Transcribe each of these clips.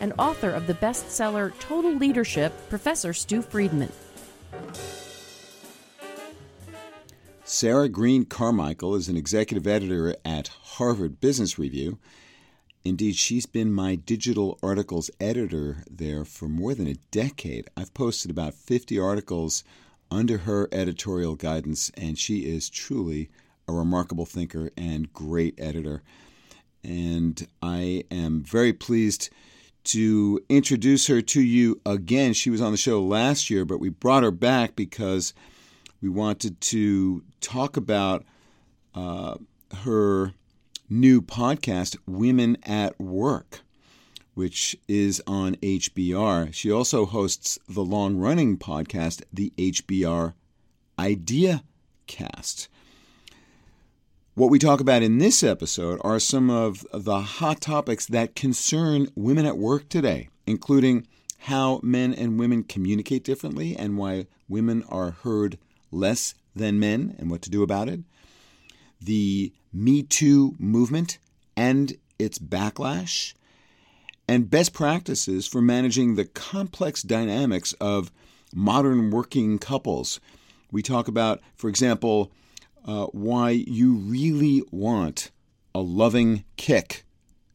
and author of the bestseller Total Leadership, Professor Stu Friedman. Sarah Green Carmichael is an executive editor at Harvard Business Review. Indeed, she's been my digital articles editor there for more than a decade. I've posted about 50 articles under her editorial guidance, and she is truly a remarkable thinker and great editor. And I am very pleased to introduce her to you again. She was on the show last year, but we brought her back because we wanted to talk about uh, her new podcast, Women at Work, which is on HBR. She also hosts the long running podcast, the HBR Idea Cast. What we talk about in this episode are some of the hot topics that concern women at work today, including how men and women communicate differently and why women are heard less than men and what to do about it, the Me Too movement and its backlash, and best practices for managing the complex dynamics of modern working couples. We talk about, for example, uh, why you really want a loving kick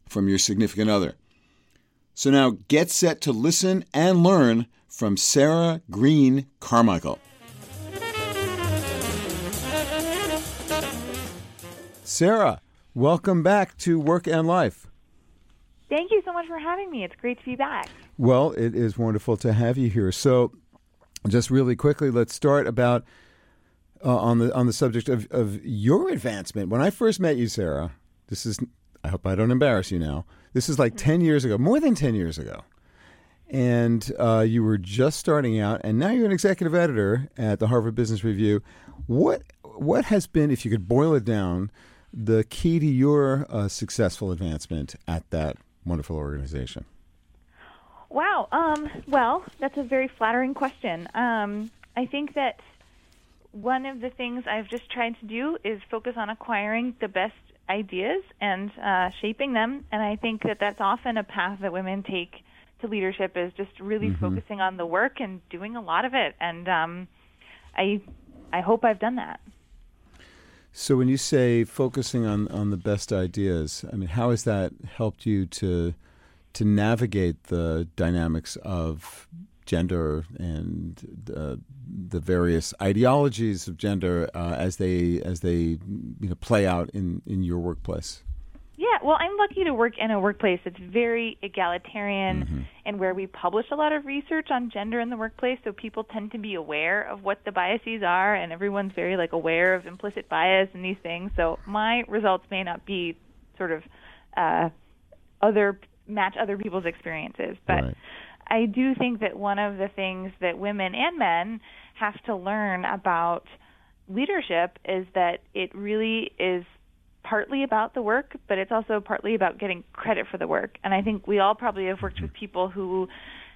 from your significant other. So now get set to listen and learn from Sarah Green Carmichael. Sarah, welcome back to Work and Life. Thank you so much for having me. It's great to be back. Well, it is wonderful to have you here. So, just really quickly, let's start about uh, on the on the subject of, of your advancement. When I first met you, Sarah, this is I hope I don't embarrass you now. This is like ten years ago, more than ten years ago, and uh, you were just starting out, and now you're an executive editor at the Harvard Business Review. What what has been, if you could boil it down, the key to your uh, successful advancement at that wonderful organization? Wow. Um, well, that's a very flattering question. Um, I think that one of the things I've just tried to do is focus on acquiring the best ideas and uh, shaping them. And I think that that's often a path that women take to leadership is just really mm-hmm. focusing on the work and doing a lot of it. And um, I, I hope I've done that. So when you say focusing on, on the best ideas, I mean, how has that helped you to to navigate the dynamics of gender and the, the various ideologies of gender uh, as they as they you know play out in, in your workplace? Yeah, well, I'm lucky to work in a workplace that's very egalitarian mm-hmm. and where we publish a lot of research on gender in the workplace, so people tend to be aware of what the biases are, and everyone's very like aware of implicit bias and these things. So my results may not be sort of uh, other match other people's experiences, but. Right. I do think that one of the things that women and men have to learn about leadership is that it really is partly about the work, but it's also partly about getting credit for the work. And I think we all probably have worked with people who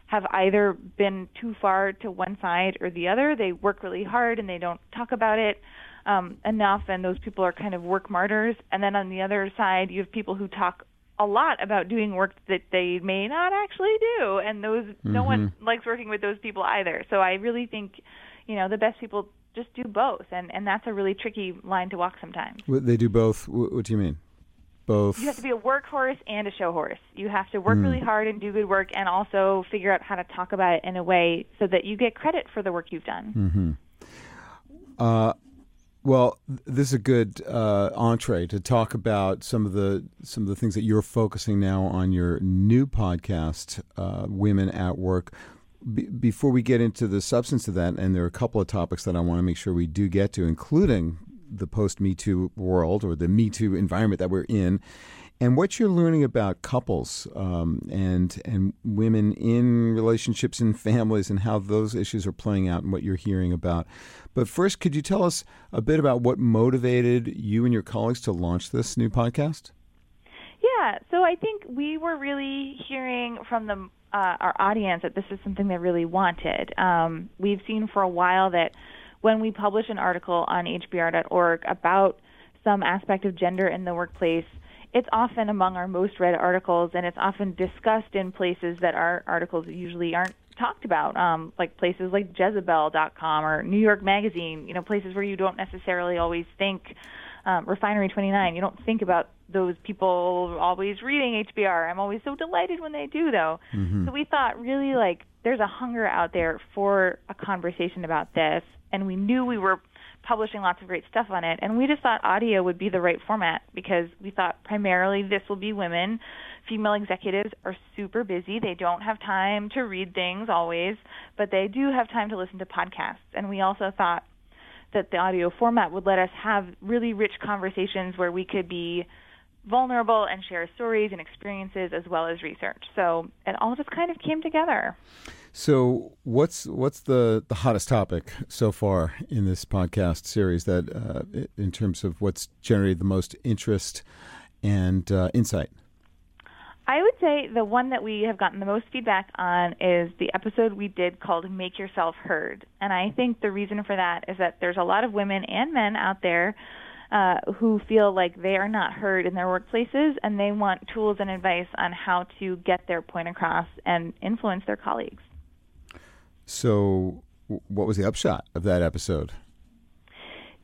have either been too far to one side or the other. They work really hard and they don't talk about it um, enough, and those people are kind of work martyrs. And then on the other side, you have people who talk a lot about doing work that they may not actually do, and those mm-hmm. no one mm-hmm. likes working with those people either. So I really think, you know, the best people just do both, and and that's a really tricky line to walk sometimes. They do both. What do you mean? Both. You have to be a workhorse and a show horse. You have to work mm. really hard and do good work, and also figure out how to talk about it in a way so that you get credit for the work you've done. Mm-hmm. Uh, well, this is a good uh, entree to talk about some of the some of the things that you're focusing now on your new podcast, uh, "Women at Work." Be- before we get into the substance of that, and there are a couple of topics that I want to make sure we do get to, including the post Me Too world or the Me Too environment that we're in. And what you're learning about couples um, and and women in relationships and families and how those issues are playing out and what you're hearing about. But first, could you tell us a bit about what motivated you and your colleagues to launch this new podcast? Yeah, so I think we were really hearing from the uh, our audience that this is something they really wanted. Um, we've seen for a while that when we publish an article on HBR.org about some aspect of gender in the workplace, it's often among our most read articles, and it's often discussed in places that our articles usually aren't talked about, um, like places like Jezebel.com or New York Magazine. You know, places where you don't necessarily always think um, Refinery 29. You don't think about those people always reading HBR. I'm always so delighted when they do, though. Mm-hmm. So we thought really like there's a hunger out there for a conversation about this, and we knew we were publishing lots of great stuff on it, and we just thought audio would be the right format because we thought primarily this will be women. Female executives are super busy. They don't have time to read things always, but they do have time to listen to podcasts. And we also thought that the audio format would let us have really rich conversations where we could be vulnerable and share stories and experiences as well as research. So it all just kind of came together. So what's what's the, the hottest topic so far in this podcast series that uh, in terms of what's generated the most interest and uh, insight? I would say the one that we have gotten the most feedback on is the episode we did called Make Yourself Heard. And I think the reason for that is that there's a lot of women and men out there uh, who feel like they are not heard in their workplaces and they want tools and advice on how to get their point across and influence their colleagues. So, what was the upshot of that episode?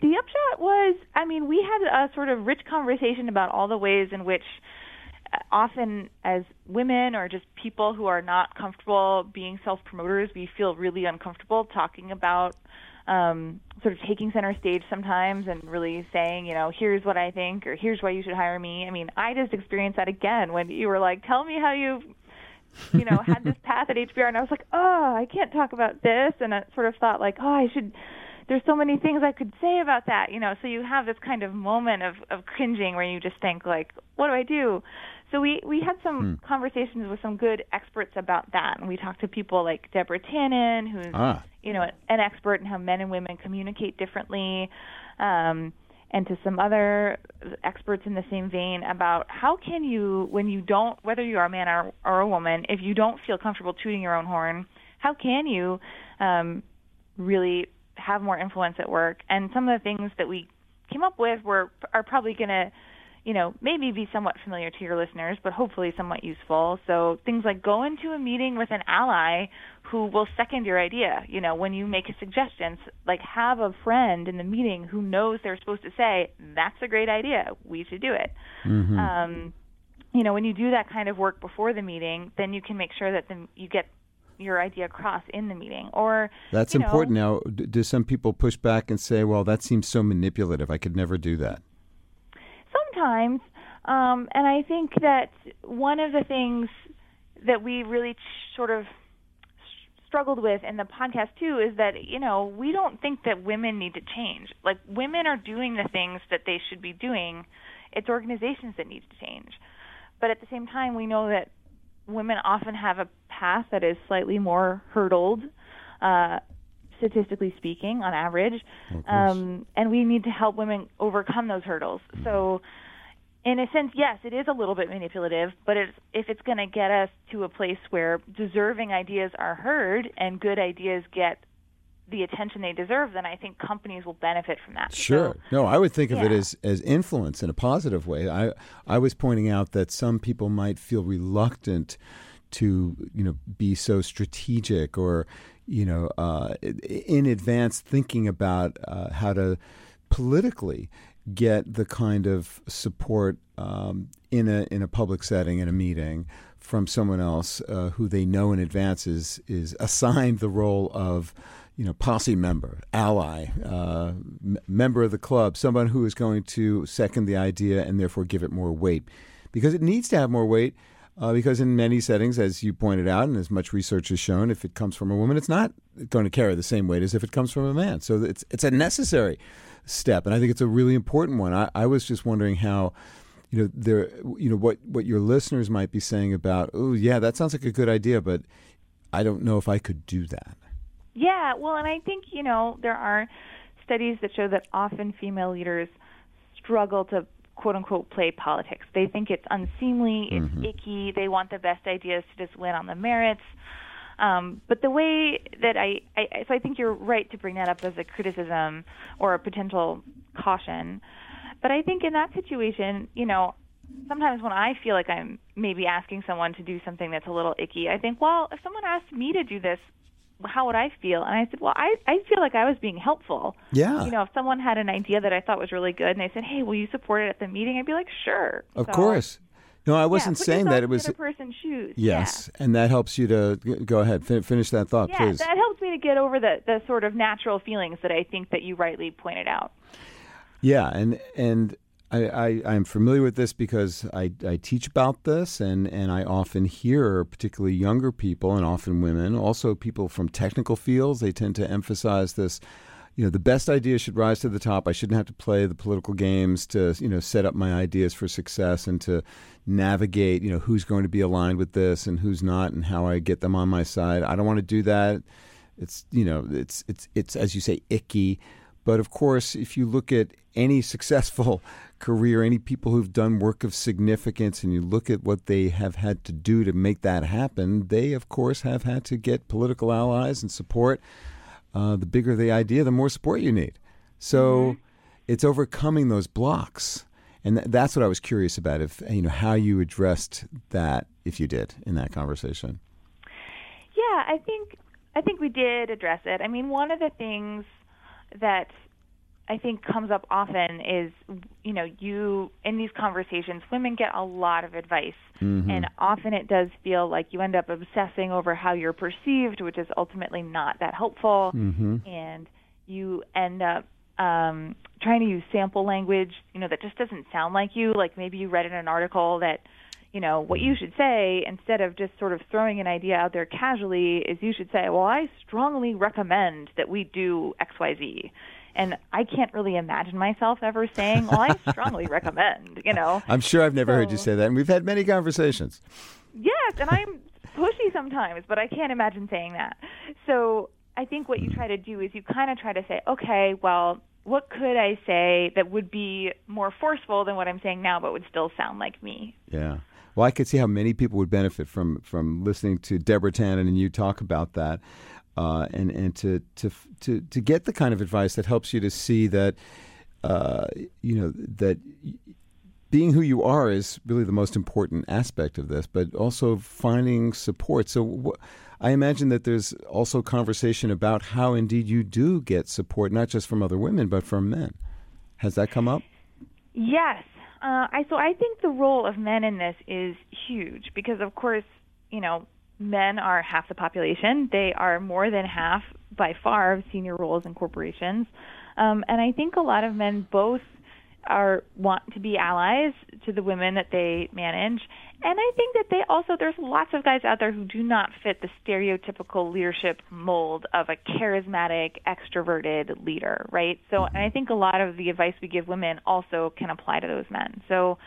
The upshot was, I mean, we had a sort of rich conversation about all the ways in which often as women or just people who are not comfortable being self promoters, we feel really uncomfortable talking about um, sort of taking center stage sometimes and really saying, you know, here's what I think or here's why you should hire me. I mean, I just experienced that again when you were like, tell me how you, you know, had this path at HBR, and I was like, oh, I can't talk about this, and I sort of thought like, oh, I should there's so many things I could say about that, you know. So you have this kind of moment of of cringing where you just think like, what do I do? So we we had some hmm. conversations with some good experts about that, and we talked to people like Deborah Tannen, who's ah. you know an expert in how men and women communicate differently. Um, and to some other experts in the same vein about how can you, when you don't, whether you are a man or, or a woman, if you don't feel comfortable tooting your own horn, how can you um, really have more influence at work. And some of the things that we came up with were are probably going to, you know, maybe be somewhat familiar to your listeners, but hopefully somewhat useful. So things like go into a meeting with an ally who will second your idea. You know, when you make a suggestion, like have a friend in the meeting who knows they're supposed to say, "That's a great idea. We should do it." Mm-hmm. Um, you know, when you do that kind of work before the meeting, then you can make sure that the, you get your idea across in the meeting or that's important know, now do some people push back and say well that seems so manipulative i could never do that sometimes um, and i think that one of the things that we really sort of struggled with in the podcast too is that you know we don't think that women need to change like women are doing the things that they should be doing it's organizations that need to change but at the same time we know that women often have a path that is slightly more hurdled, uh, statistically speaking, on average. Um, and we need to help women overcome those hurdles. Mm-hmm. So, in a sense, yes, it is a little bit manipulative, but it's, if it's going to get us to a place where deserving ideas are heard and good ideas get the attention they deserve, then I think companies will benefit from that. Sure. So, no, I would think of yeah. it as, as influence in a positive way. I I was pointing out that some people might feel reluctant to you know be so strategic or you know uh, in advance thinking about uh, how to politically get the kind of support um, in a in a public setting in a meeting from someone else uh, who they know in advance is is assigned the role of you know, posse member, ally, uh, m- member of the club, someone who is going to second the idea and therefore give it more weight. Because it needs to have more weight, uh, because in many settings, as you pointed out, and as much research has shown, if it comes from a woman, it's not going to carry the same weight as if it comes from a man. So it's, it's a necessary step, and I think it's a really important one. I, I was just wondering how you know, there, you know, what what your listeners might be saying about, oh, yeah, that sounds like a good idea, but I don't know if I could do that. Yeah, well, and I think you know there are studies that show that often female leaders struggle to quote unquote play politics. They think it's unseemly, it's mm-hmm. icky. They want the best ideas to just win on the merits. Um, but the way that I, I, so I think you're right to bring that up as a criticism or a potential caution. But I think in that situation, you know, sometimes when I feel like I'm maybe asking someone to do something that's a little icky, I think, well, if someone asked me to do this, how would I feel? And I said, well, I I feel like I was being helpful. Yeah. You know, if someone had an idea that I thought was really good, and they said, hey, will you support it at the meeting? I'd be like, sure. Of so, course. No, I wasn't yeah, saying that it was a person's shoes. Yes, yeah. and that helps you to go ahead finish that thought, yeah, please. that helps me to get over the the sort of natural feelings that I think that you rightly pointed out. Yeah, and and I, I, am familiar with this because I, I teach about this, and, and I often hear, particularly younger people and often women, also people from technical fields, they tend to emphasize this. You know, the best ideas should rise to the top. I shouldn't have to play the political games to, you know, set up my ideas for success and to navigate, you know, who's going to be aligned with this and who's not and how I get them on my side. I don't want to do that. It's, you know, it's, it's, it's, as you say, icky. But of course, if you look at any successful career, any people who've done work of significance, and you look at what they have had to do to make that happen, they, of course, have had to get political allies and support. Uh, the bigger the idea, the more support you need. So mm-hmm. it's overcoming those blocks. And th- that's what I was curious about, if you know how you addressed that, if you did in that conversation. Yeah, I think I think we did address it. I mean, one of the things that I think comes up often is you know you in these conversations women get a lot of advice. Mm-hmm. and often it does feel like you end up obsessing over how you're perceived which is ultimately not that helpful. Mm-hmm. and you end up um trying to use sample language you know that just doesn't sound like you. Like maybe you read in an article that you know what you should say instead of just sort of throwing an idea out there casually is you should say well I strongly recommend that we do xyz and I can't really imagine myself ever saying, "Well, I strongly recommend." You know. I'm sure I've never so, heard you say that, and we've had many conversations. Yes, and I'm pushy sometimes, but I can't imagine saying that. So I think what you try to do is you kind of try to say, "Okay, well." What could I say that would be more forceful than what I'm saying now, but would still sound like me? Yeah. Well, I could see how many people would benefit from from listening to Deborah Tannen and you talk about that uh, and and to, to to to get the kind of advice that helps you to see that uh, you know that being who you are is really the most important aspect of this, but also finding support. So. Wh- I imagine that there's also conversation about how indeed you do get support, not just from other women, but from men. Has that come up? Yes. Uh, I so I think the role of men in this is huge because, of course, you know, men are half the population. They are more than half by far of senior roles in corporations. Um, and I think a lot of men both are want to be allies to the women that they manage. And I think that they also there's lots of guys out there who do not fit the stereotypical leadership mold of a charismatic, extroverted leader, right? So and I think a lot of the advice we give women also can apply to those men. So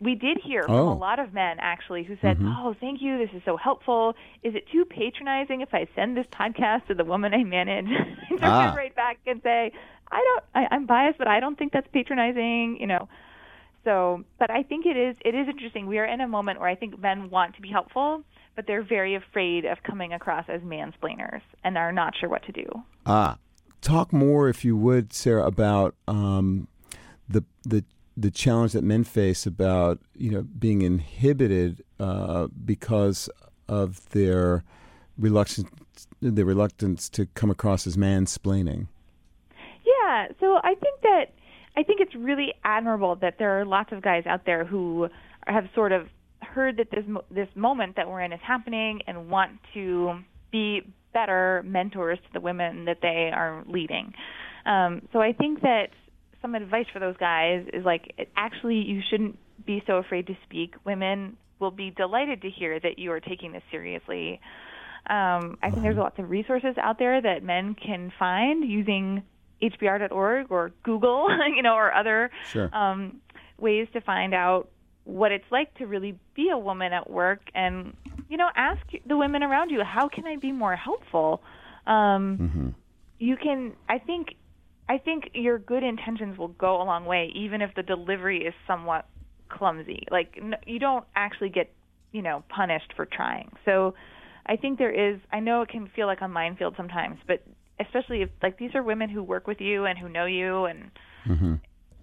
we did hear from oh. a lot of men actually who said, mm-hmm. "Oh, thank you. This is so helpful. Is it too patronizing if I send this podcast to the woman I manage?" and ah. right back and say, "I don't. I, I'm biased, but I don't think that's patronizing." You know. So, but I think it is. It is interesting. We are in a moment where I think men want to be helpful, but they're very afraid of coming across as mansplainers and are not sure what to do. Ah, talk more, if you would, Sarah, about um, the the the challenge that men face about you know being inhibited uh, because of their reluctance their reluctance to come across as mansplaining. Yeah, so I think that I think it's really admirable that there are lots of guys out there who have sort of heard that this this moment that we're in is happening and want to be better mentors to the women that they are leading. Um, so I think that some advice for those guys is like actually you shouldn't be so afraid to speak. Women will be delighted to hear that you are taking this seriously. Um, I think there's lots of resources out there that men can find using HBR.org or Google, you know, or other sure. um, ways to find out what it's like to really be a woman at work and you know ask the women around you how can i be more helpful um Mm-hmm. you can i think i think your good intentions will go a long way even if the delivery is somewhat clumsy like n- you don't actually get you know punished for trying so i think there is i know it can feel like a minefield sometimes but especially if like these are women who work with you and who know you and Mm-hmm.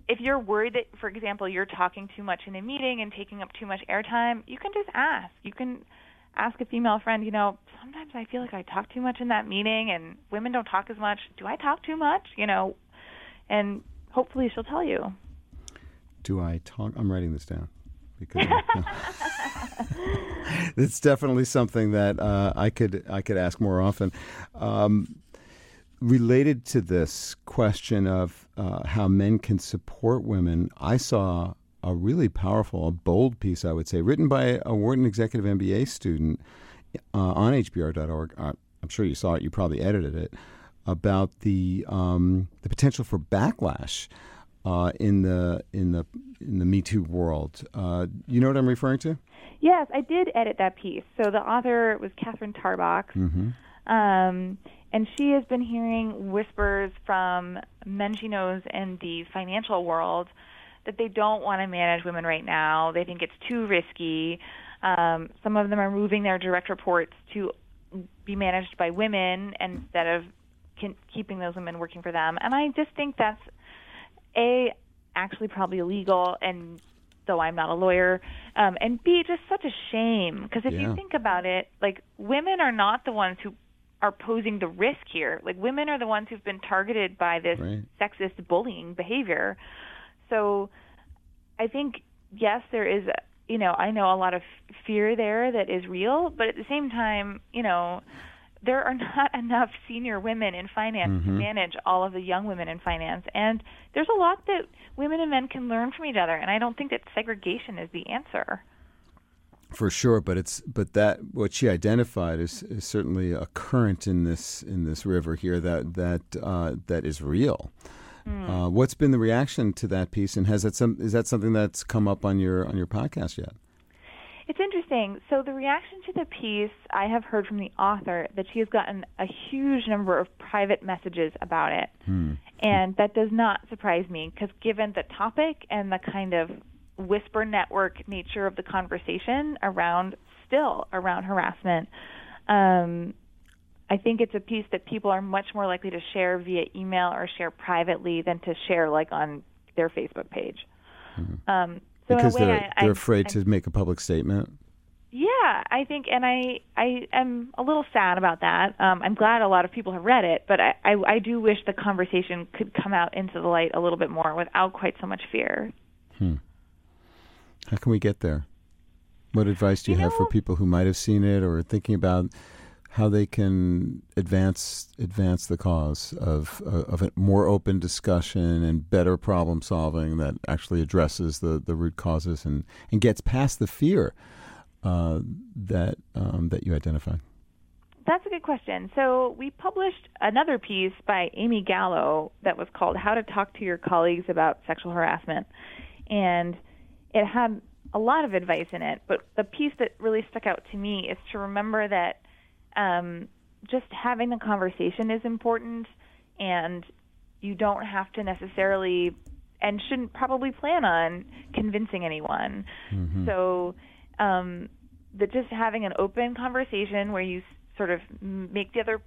if you're worried that, for example, you're talking too much in a meeting and taking up too much airtime, you can just ask. You can ask a female friend, you know, sometimes I feel like I talk too much in that meeting and women don't talk as much. Do I talk too much? You know, and hopefully she'll tell you. Do I talk? I'm writing this down because it's definitely something that uh, I could I could ask more often. Um, related to this question of uh, how men can support women, I saw a really powerful, a bold piece, I would say, written by a Wharton Executive MBA student uh, on HBR.org. I'm sure you saw it. You probably edited it about the um, the potential for backlash uh, in the in the in the Me Too world. Uh, you know what I'm referring to? Yes, I did edit that piece. So the author was Catherine Tarbox. Mm-hmm. Um, and she has been hearing whispers from men she knows in the financial world that they don't want to manage women right now. They think it's too risky. Um, some of them are moving their direct reports to be managed by women instead of can, keeping those women working for them. And I just think that's a actually probably illegal and though I'm not a lawyer, um, and B, just such a shame because if Yeah. you think about it, like women are not the ones who are posing the risk here. Like women are the ones who've been targeted by this Right. sexist bullying behavior. So I think yes, there is. You know, I know a lot of fear there that is real, but at the same time, you know, there are not enough senior women in finance to manage all of the young women in finance, and there's a lot that women and men can learn from each other. And I don't think that segregation is the answer. For sure, but it's but that what she identified is, is certainly a current in this in this river here that that uh, that is real. Uh, what's been the reaction to that piece, and has that some is that something that's come up on your on your podcast yet? It's interesting. So the reaction to the piece, I have heard from the author that she has gotten a huge number of private messages about it, and that does not surprise me because given the topic and the kind of whisper network nature of the conversation around still around harassment, um, I think it's a piece that people are much more likely to share via email or share privately than to share like on their Facebook page. Um, so because they're I, they're I- afraid I to make a public statement. yeah, I think, and I I am a little sad about that. Um, I'm glad a lot of people have read it, but I, I I do wish the conversation could come out into the light a little bit more without quite so much fear. How can we get there? What advice do you, You have for people who might have seen it or are thinking about how they can advance advance the cause of uh, of a more open discussion and better problem solving that actually addresses the, the root causes and, and gets past the fear uh, that um, that you identify. That's a good question. So we published another piece by Amy Gallo that was called "How to Talk to Your Colleagues About Sexual Harassment," and it had a lot of advice in it. But the piece that really stuck out to me is to remember that um, just having the conversation is important, and you don't have to necessarily and shouldn't probably plan on convincing anyone. So um, that just having an open conversation where you sort of make the other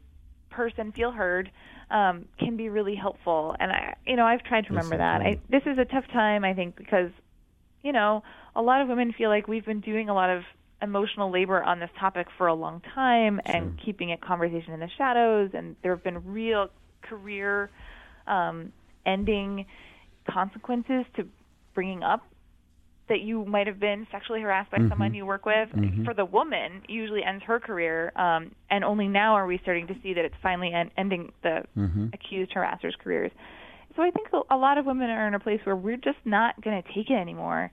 person feel heard um, can be really helpful. And I, you know, I've tried to remember that. I, this is a tough time, I think, because you know, a lot of women feel like we've been doing a lot of emotional labor on this topic for a long time and keeping it conversation in the shadows. And there have been real career um, ending consequences to bringing up that you might have been sexually harassed by someone you work with. For the woman, usually ends her career, um, and only now are we starting to see that it's finally en- ending the accused harassers' careers. So I think a lot of women are in a place where we're just not going to take it anymore.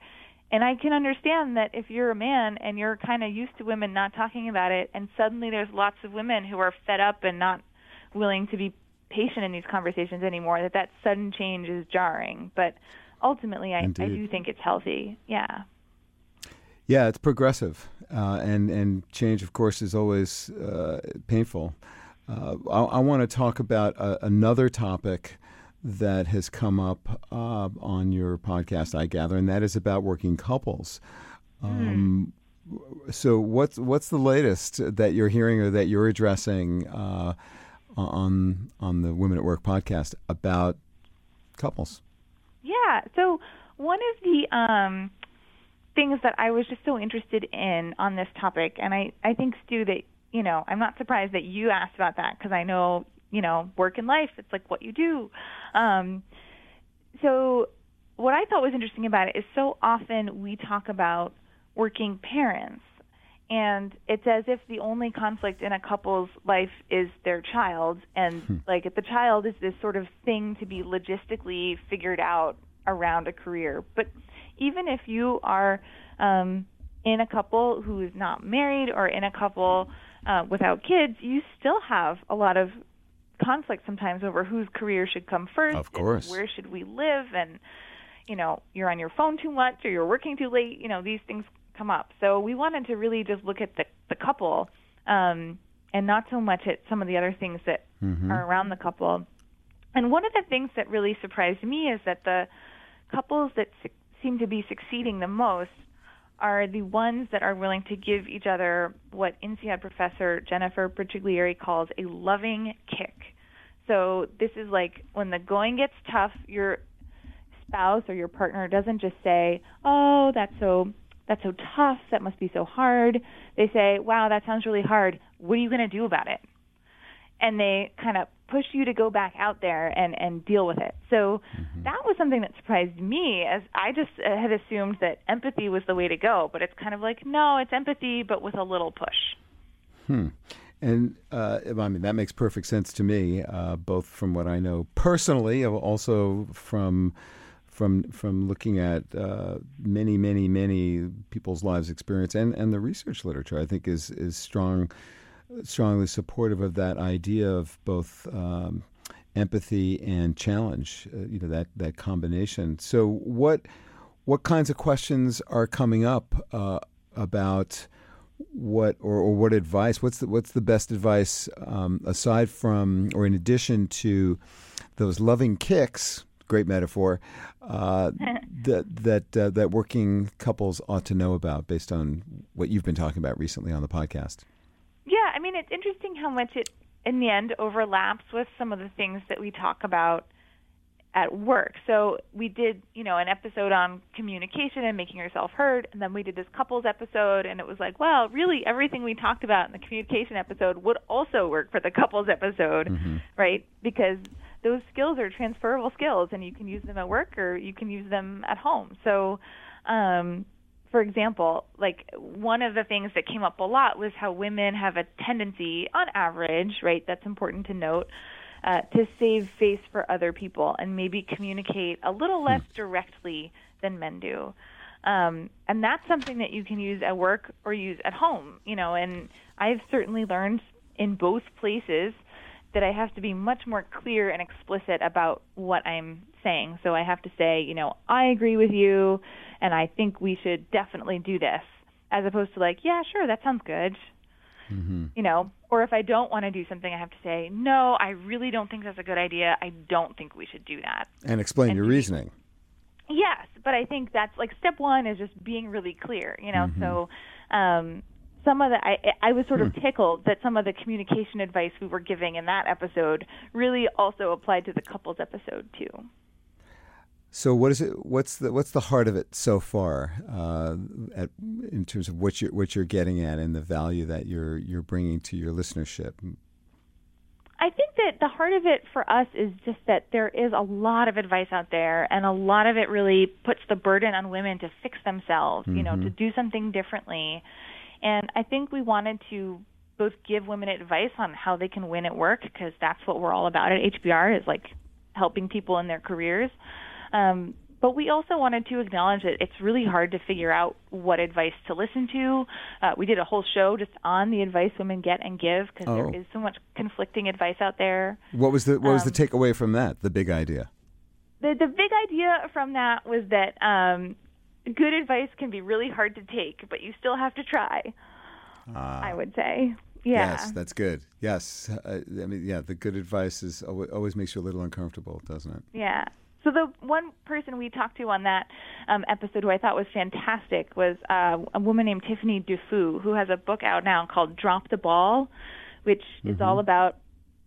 And I can understand that if you're a man and you're kind of used to women not talking about it, and suddenly there's lots of women who are fed up and not willing to be patient in these conversations anymore, that that sudden change is jarring. But ultimately, I, I do think it's healthy. Yeah. Yeah, it's progressive, uh, and and change, of course, is always uh, painful. Uh, I, I want to talk about a, another topic that has come up uh, on your podcast, I gather, and that is about working couples. Um, So, what's what's the latest that you're hearing or that you're addressing uh, on on the Women at Work podcast about couples? Yeah. So one of the um, things that I was just so interested in on this topic, and I I think Stu that you know I'm not surprised that you asked about that because I know you know work and life it's like what you do. Um, so what I thought was interesting about it is so often we talk about working parents and it's as if the only conflict in a couple's life is their child and like the child is this sort of thing to be logistically figured out around a career but even if you are um, in a couple who is not married or in a couple uh, without kids you still have a lot of conflict sometimes over whose career should come first Of course. where should we live and you know you're on your phone too much or you're working too late you know these things come up. So we wanted to really just look at the the couple um and not so much at some of the other things that are around the couple. And one of the things that really surprised me is that the couples that su- seem to be succeeding the most are the ones that are willing to give each other what INSEAD professor Jennifer Petriglieri calls a loving kick. So this is like when the going gets tough, your spouse or your partner doesn't just say, "Oh, that's so that's so tough. That must be so hard." They say, "Wow, that sounds really hard. What are you going to do about it?" And they kind of push you to go back out there and and deal with it. So that was something that surprised me as I just uh, had assumed that empathy was the way to go, but it's kind of like no, it's empathy but with a little push. Hmm. And uh, I mean that makes perfect sense to me, uh, both from what I know personally, also from from from looking at uh, many, many, many people's lives experience and, and the research literature. I think is is strong, strongly supportive of that idea of both um, empathy and challenge. Uh, you know that that combination. So what what kinds of questions are coming up uh, about? what or, or what advice what's the what's the best advice um, aside from or in addition to those loving kicks great metaphor uh, that that uh, that working couples ought to know about based on what you've been talking about recently on the podcast Yeah, I mean it's interesting how much it in the end overlaps with some of the things that we talk about at work. So we did, you know, an episode on communication and making yourself heard, and then we did this couples episode, and it was like, well, really everything we talked about in the communication episode would also work for the couples episode, right? Because those skills are transferable skills, and you can use them at work or you can use them at home. So, um, for example, like one of the things that came up a lot was how women have a tendency, on average, right? That's important to note, uh, to save face for other people and maybe communicate a little less directly than men do. Um, and that's something that you can use at work or use at home, you know. And I've certainly learned in both places that I have to be much more clear and explicit about what I'm saying. So I have to say, you know, I agree with you, and I think we should definitely do this, as opposed to like, yeah, sure, that sounds good. You know, or if I don't want to do something, I have to say, no, I really don't think that's a good idea. I don't think we should do that. and explain And your reasoning Yes, but I think that's like step one is just being really clear, you know. So um, some of the I, I was sort of tickled that some of the communication advice we were giving in that episode really also applied to the couples episode too. so what is it what's the what's the heart of it so far uh, at, in terms of what you're what you're getting at and the value that you're you're bringing to your listenership I think that the heart of it for us is just that there is a lot of advice out there, and a lot of it really puts the burden on women to fix themselves, you know, to do something differently. And I think we wanted to both give women advice on how they can win at work, because that's what we're all about at HBR is like helping people in their careers. Um, but we also wanted to acknowledge that it's really hard to figure out what advice to listen to. Uh, we did a whole show just on the advice women get and give because Oh. there is so much conflicting advice out there. what was the what was Um, the takeaway from that the big idea The the big idea from that was that um, good advice can be really hard to take, but you still have to try. Uh, I would say. Yeah. Yes, that's good. Yes, uh, I mean, yeah, the good advice is always makes you a little uncomfortable, doesn't it? Yeah. So the one person we talked to on that um, episode who I thought was fantastic was uh, a woman named Tiffany Dufu, who has a book out now called Drop the Ball, which mm-hmm. is all about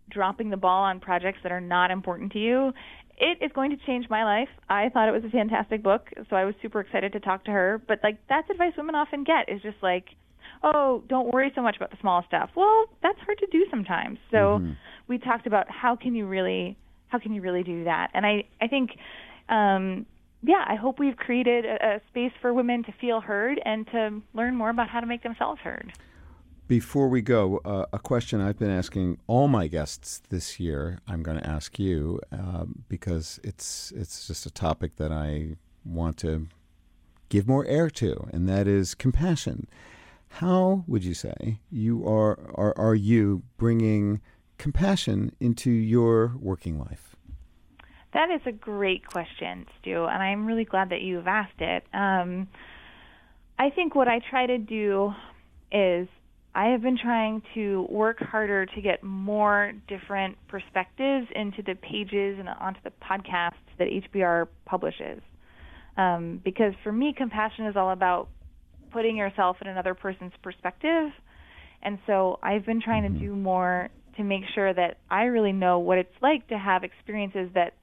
dropping the ball on projects that are not important to you. It is going to change my life. I thought it was a fantastic book, so I was super excited to talk to her. But like that's advice women often get is just like, oh, don't worry so much about the small stuff. Well, that's hard to do sometimes. So mm-hmm. we talked about how can you really how can you really do that? And I I think um yeah, I hope we've created a, a space for women to feel heard and to learn more about how to make themselves heard. Before we go, uh, a question I've been asking all my guests this year, I'm going to ask you um, because it's it's just a topic that I want to give more air to, and that is compassion. How would you say you are are, are you bringing compassion into your working life? That is a great question, Stu, and I'm really glad that you've asked it. Um, I think what I try to do is I have been trying to work harder to get more different perspectives into the pages and onto the podcasts that HBR publishes. Um, because for me, compassion is all about putting yourself in another person's perspective. And so I've been trying to mm-hmm. do more to make sure that I really know what it's like to have experiences that,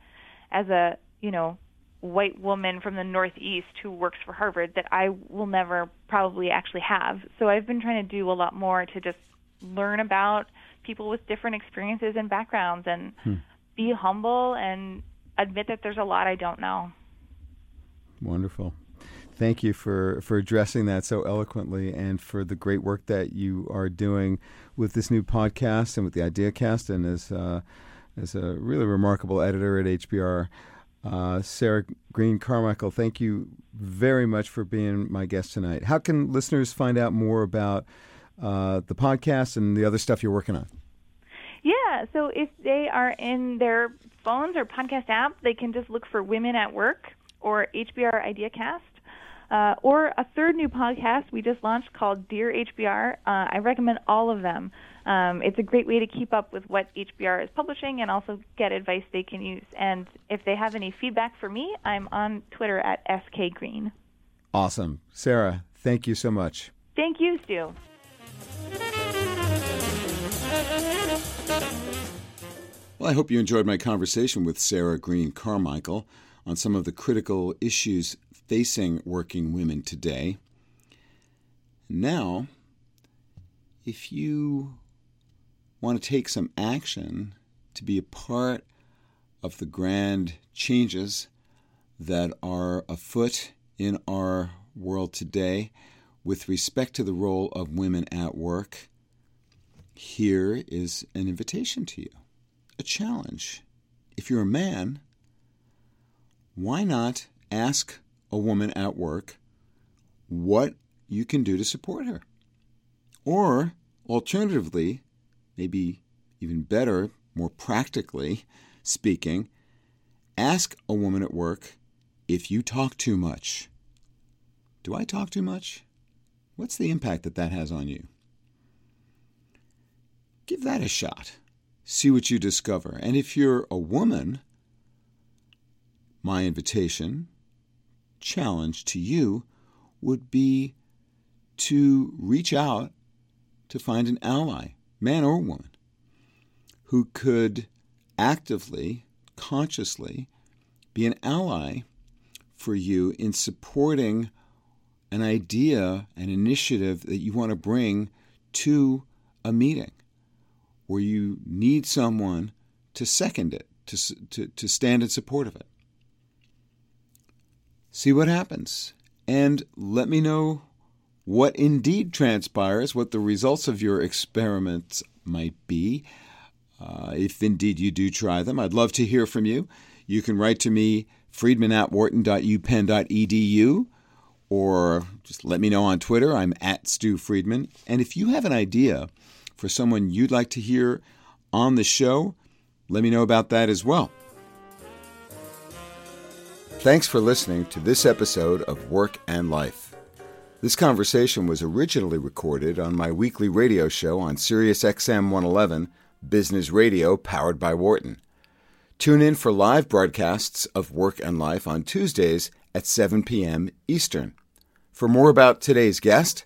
as a, you know, white woman from the Northeast who works for Harvard that I will never probably actually have. So I've been trying to do a lot more to just learn about people with different experiences and backgrounds and hmm. be humble and admit that there's a lot I don't know. Wonderful. Thank you for, for addressing that so eloquently and for the great work that you are doing with this new podcast and with the IdeaCast and as, uh, as a really remarkable editor at HBR. Uh, Sarah Green Carmichael, thank you very much for being my guest tonight. How can listeners find out more about uh, the podcast and the other stuff you're working on? Yeah, so if they are in their phones or podcast app, they can just look for Women at Work or HBR IdeaCast. Uh, or a third new podcast we just launched called Dear HBR. Uh, I recommend all of them. Um, it's a great way to keep up with what HBR is publishing and also get advice they can use. And if they have any feedback for me, I'm on Twitter at skgreen. Awesome. Sarah, thank you so much. Thank you, Stu. Well, I hope you enjoyed my conversation with Sarah Green Carmichael on some of the critical issues facing working women today. Now, if you want to take some action to be a part of the grand changes that are afoot in our world today with respect to the role of women at work, here is an invitation to you, a challenge. If you're a man, why not ask a woman at work what you can do to support her? Or alternatively, maybe even better, more practically speaking, ask a woman at work if you talk too much. Do I talk too much? What's the impact that that has on you? Give that a shot. See what you discover. And if you're a woman, my invitation, challenge to you would be to reach out to find an ally man or woman, who could actively, consciously be an ally for you in supporting an idea, an initiative that you want to bring to a meeting where you need someone to second it, to, to, to stand in support of it. See what happens. And let me know what indeed transpires, what the results of your experiments might be, uh, if indeed you do try them. I'd love to hear from you. You can write to me, friedman at wharton.upenn.edu, or just let me know on Twitter. I'm at Stu Friedman. And if you have an idea for someone you'd like to hear on the show, let me know about that as well. Thanks for listening to this episode of Work and Life. This conversation was originally recorded on my weekly radio show on Sirius XM 111, Business Radio powered by Wharton. Tune in for live broadcasts of Work and Life on Tuesdays at 7 p.m. Eastern. For more about today's guest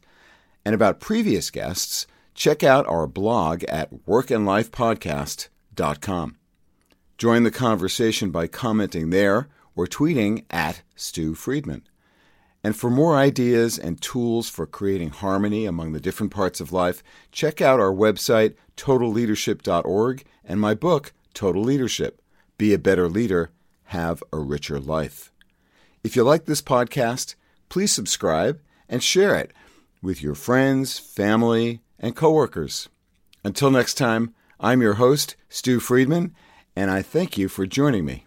and about previous guests, check out our blog at workandlifepodcast.com. Join the conversation by commenting there or tweeting at Stu Friedman. And for more ideas and tools for creating harmony among the different parts of life, check out our website, totalleadership.org, and my book, Total Leadership Be a Better Leader, Have a Richer Life. If you like this podcast, please subscribe and share it with your friends, family, and coworkers. Until next time, I'm your host, Stew Friedman, and I thank you for joining me.